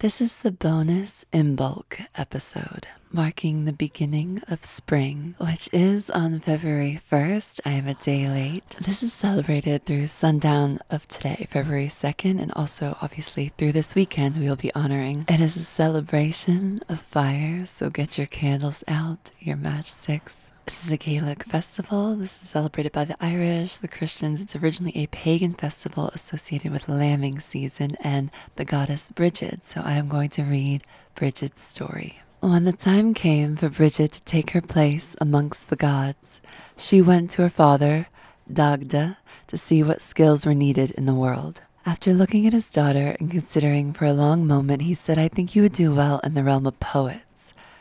This is the bonus in bulk episode, marking the beginning of spring, which is on February 1st. I am a day late. This is celebrated through sundown of today, February 2nd, and also obviously through this weekend we will be honoring. It is a celebration of fire, so get your candles out, your matchsticks, this is a Gaelic festival. This is celebrated by the Irish, the Christians. It's originally a pagan festival associated with lambing season and the goddess Bridget. So I am going to read Bridget's story. When the time came for Bridget to take her place amongst the gods, she went to her father, Dagda, to see what skills were needed in the world. After looking at his daughter and considering for a long moment, he said, I think you would do well in the realm of poet.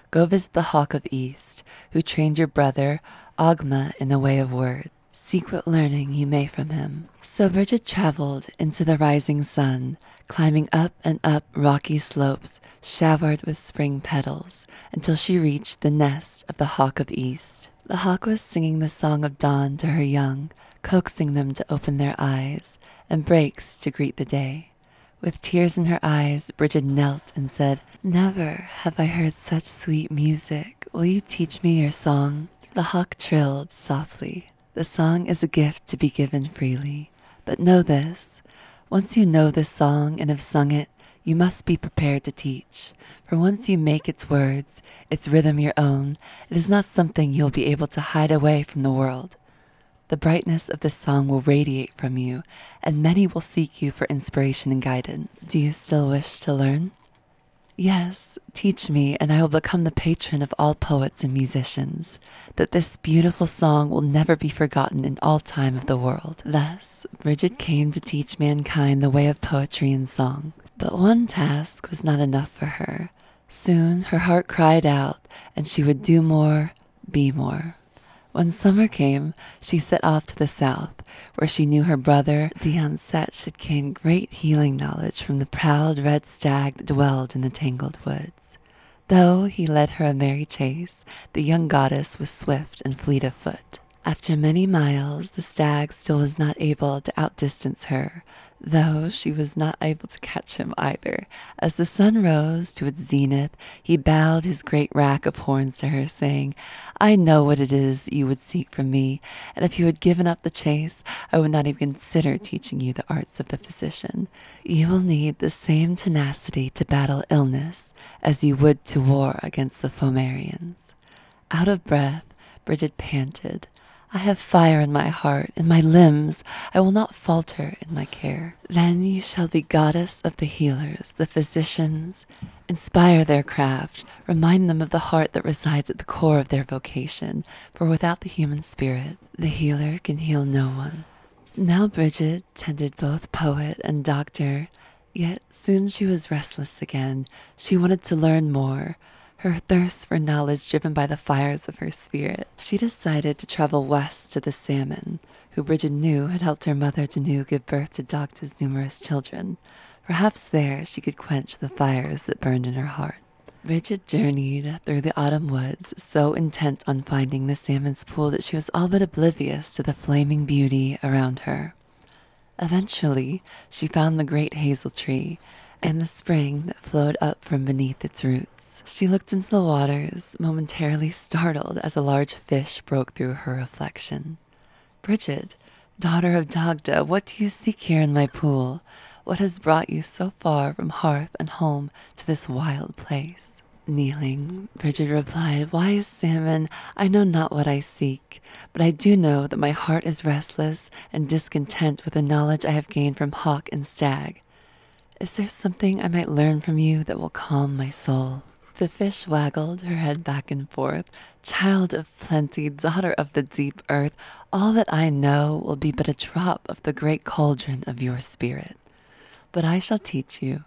Go visit the Hawk of East, who trained your brother, Ogma in the way of words. Seek what learning you may from him. So Bridget traveled into the rising sun, climbing up and up rocky slopes showered with spring petals, until she reached the nest of the Hawk of East. The hawk was singing the song of dawn to her young, coaxing them to open their eyes, and breaks to greet the day. With tears in her eyes, Bridget knelt and said, Never have I heard such sweet music. Will you teach me your song? The hawk trilled softly. The song is a gift to be given freely. But know this once you know this song and have sung it, you must be prepared to teach. For once you make its words, its rhythm your own, it is not something you'll be able to hide away from the world. The brightness of this song will radiate from you, and many will seek you for inspiration and guidance. Do you still wish to learn? Yes, teach me, and I will become the patron of all poets and musicians, that this beautiful song will never be forgotten in all time of the world. Thus, Bridget came to teach mankind the way of poetry and song. But one task was not enough for her. Soon her heart cried out, and she would do more, be more. When summer came, she set off to the south, where she knew her brother, the Onset, should gain great healing knowledge from the proud red stag that dwelled in the tangled woods. Though he led her a merry chase, the young goddess was swift and fleet of foot. After many miles, the stag still was not able to outdistance her, though she was not able to catch him either. As the sun rose to its zenith, he bowed his great rack of horns to her, saying, I know what it is that you would seek from me, and if you had given up the chase, I would not even consider teaching you the arts of the physician. You will need the same tenacity to battle illness as you would to war against the Fomorians. Out of breath, Bridget panted. I have fire in my heart, in my limbs. I will not falter in my care. Then you shall be goddess of the healers, the physicians. Inspire their craft. Remind them of the heart that resides at the core of their vocation. For without the human spirit, the healer can heal no one. Now Bridget tended both poet and doctor, yet soon she was restless again. She wanted to learn more her thirst for knowledge driven by the fires of her spirit, she decided to travel west to the salmon, who Bridget knew had helped her mother Danu give birth to Dagda's numerous children. Perhaps there she could quench the fires that burned in her heart. Bridget journeyed through the autumn woods, so intent on finding the salmon's pool that she was all but oblivious to the flaming beauty around her. Eventually, she found the great hazel tree and the spring that flowed up from beneath its roots. She looked into the waters, momentarily startled as a large fish broke through her reflection. Bridget, daughter of Dagda, what do you seek here in my pool? What has brought you so far from hearth and home to this wild place? Kneeling, Bridget replied, Wise salmon, I know not what I seek, but I do know that my heart is restless and discontent with the knowledge I have gained from hawk and stag. Is there something I might learn from you that will calm my soul? The fish waggled her head back and forth. Child of plenty, daughter of the deep earth, all that I know will be but a drop of the great cauldron of your spirit. But I shall teach you.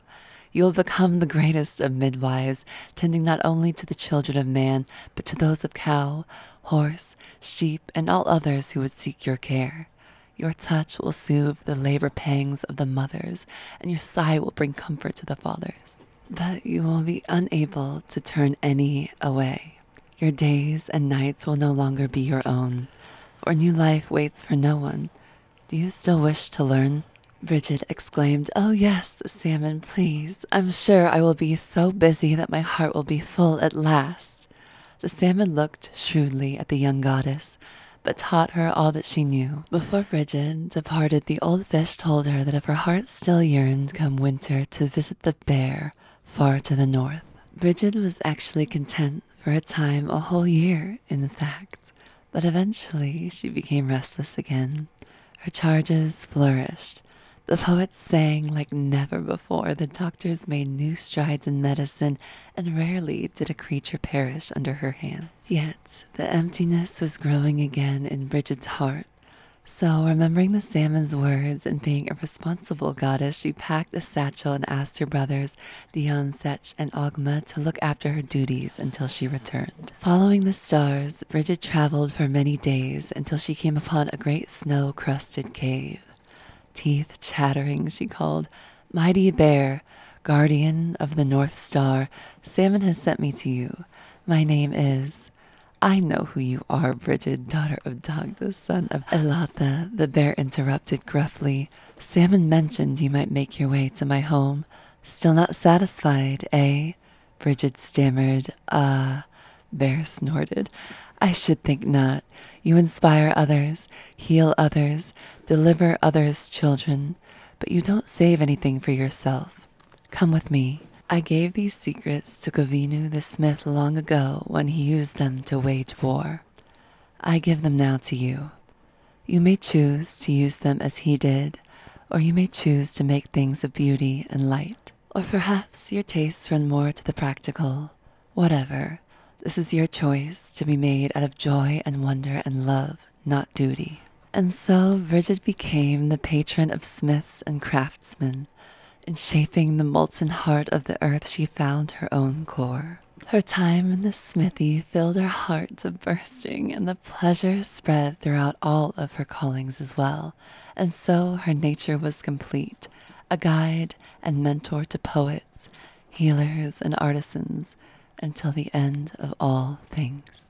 You will become the greatest of midwives, tending not only to the children of man, but to those of cow, horse, sheep, and all others who would seek your care. Your touch will soothe the labor pangs of the mothers, and your sigh will bring comfort to the fathers but you will be unable to turn any away. Your days and nights will no longer be your own, for new life waits for no one. Do you still wish to learn? Bridget exclaimed, Oh, yes, Salmon, please. I'm sure I will be so busy that my heart will be full at last. The salmon looked shrewdly at the young goddess, but taught her all that she knew. Before Bridget departed, the old fish told her that if her heart still yearned come winter to visit the bear far to the north, Bridget was actually content for a time, a whole year, in fact. But eventually she became restless again. Her charges flourished the poets sang like never before. The doctors made new strides in medicine, and rarely did a creature perish under her hands. Yet the emptiness was growing again in Bridget's heart. So, remembering the salmon's words and being a responsible goddess, she packed a satchel and asked her brothers, Dion, Setch, and Ogma, to look after her duties until she returned. Following the stars, Bridget traveled for many days until she came upon a great snow crusted cave teeth chattering, she called, Mighty Bear, guardian of the North Star, Salmon has sent me to you. My name is. I know who you are, Bridget, daughter of Dog, son of Elatha, the bear interrupted gruffly. Salmon mentioned you might make your way to my home. Still not satisfied, eh? Bridget stammered. Ah. Uh, Bear snorted. I should think not. You inspire others, heal others, deliver others' children, but you don't save anything for yourself. Come with me. I gave these secrets to Goibniu the smith long ago when he used them to wage war. I give them now to you. You may choose to use them as he did, or you may choose to make things of beauty and light. Or perhaps your tastes run more to the practical. Whatever. This is your choice to be made out of joy and wonder and love, not duty. And so Bridget became the patron of smiths and craftsmen. In shaping the molten heart of the earth, she found her own core. Her time in the smithy filled her heart to bursting, and the pleasure spread throughout all of her callings as well. And so her nature was complete a guide and mentor to poets, healers, and artisans until the end of all things.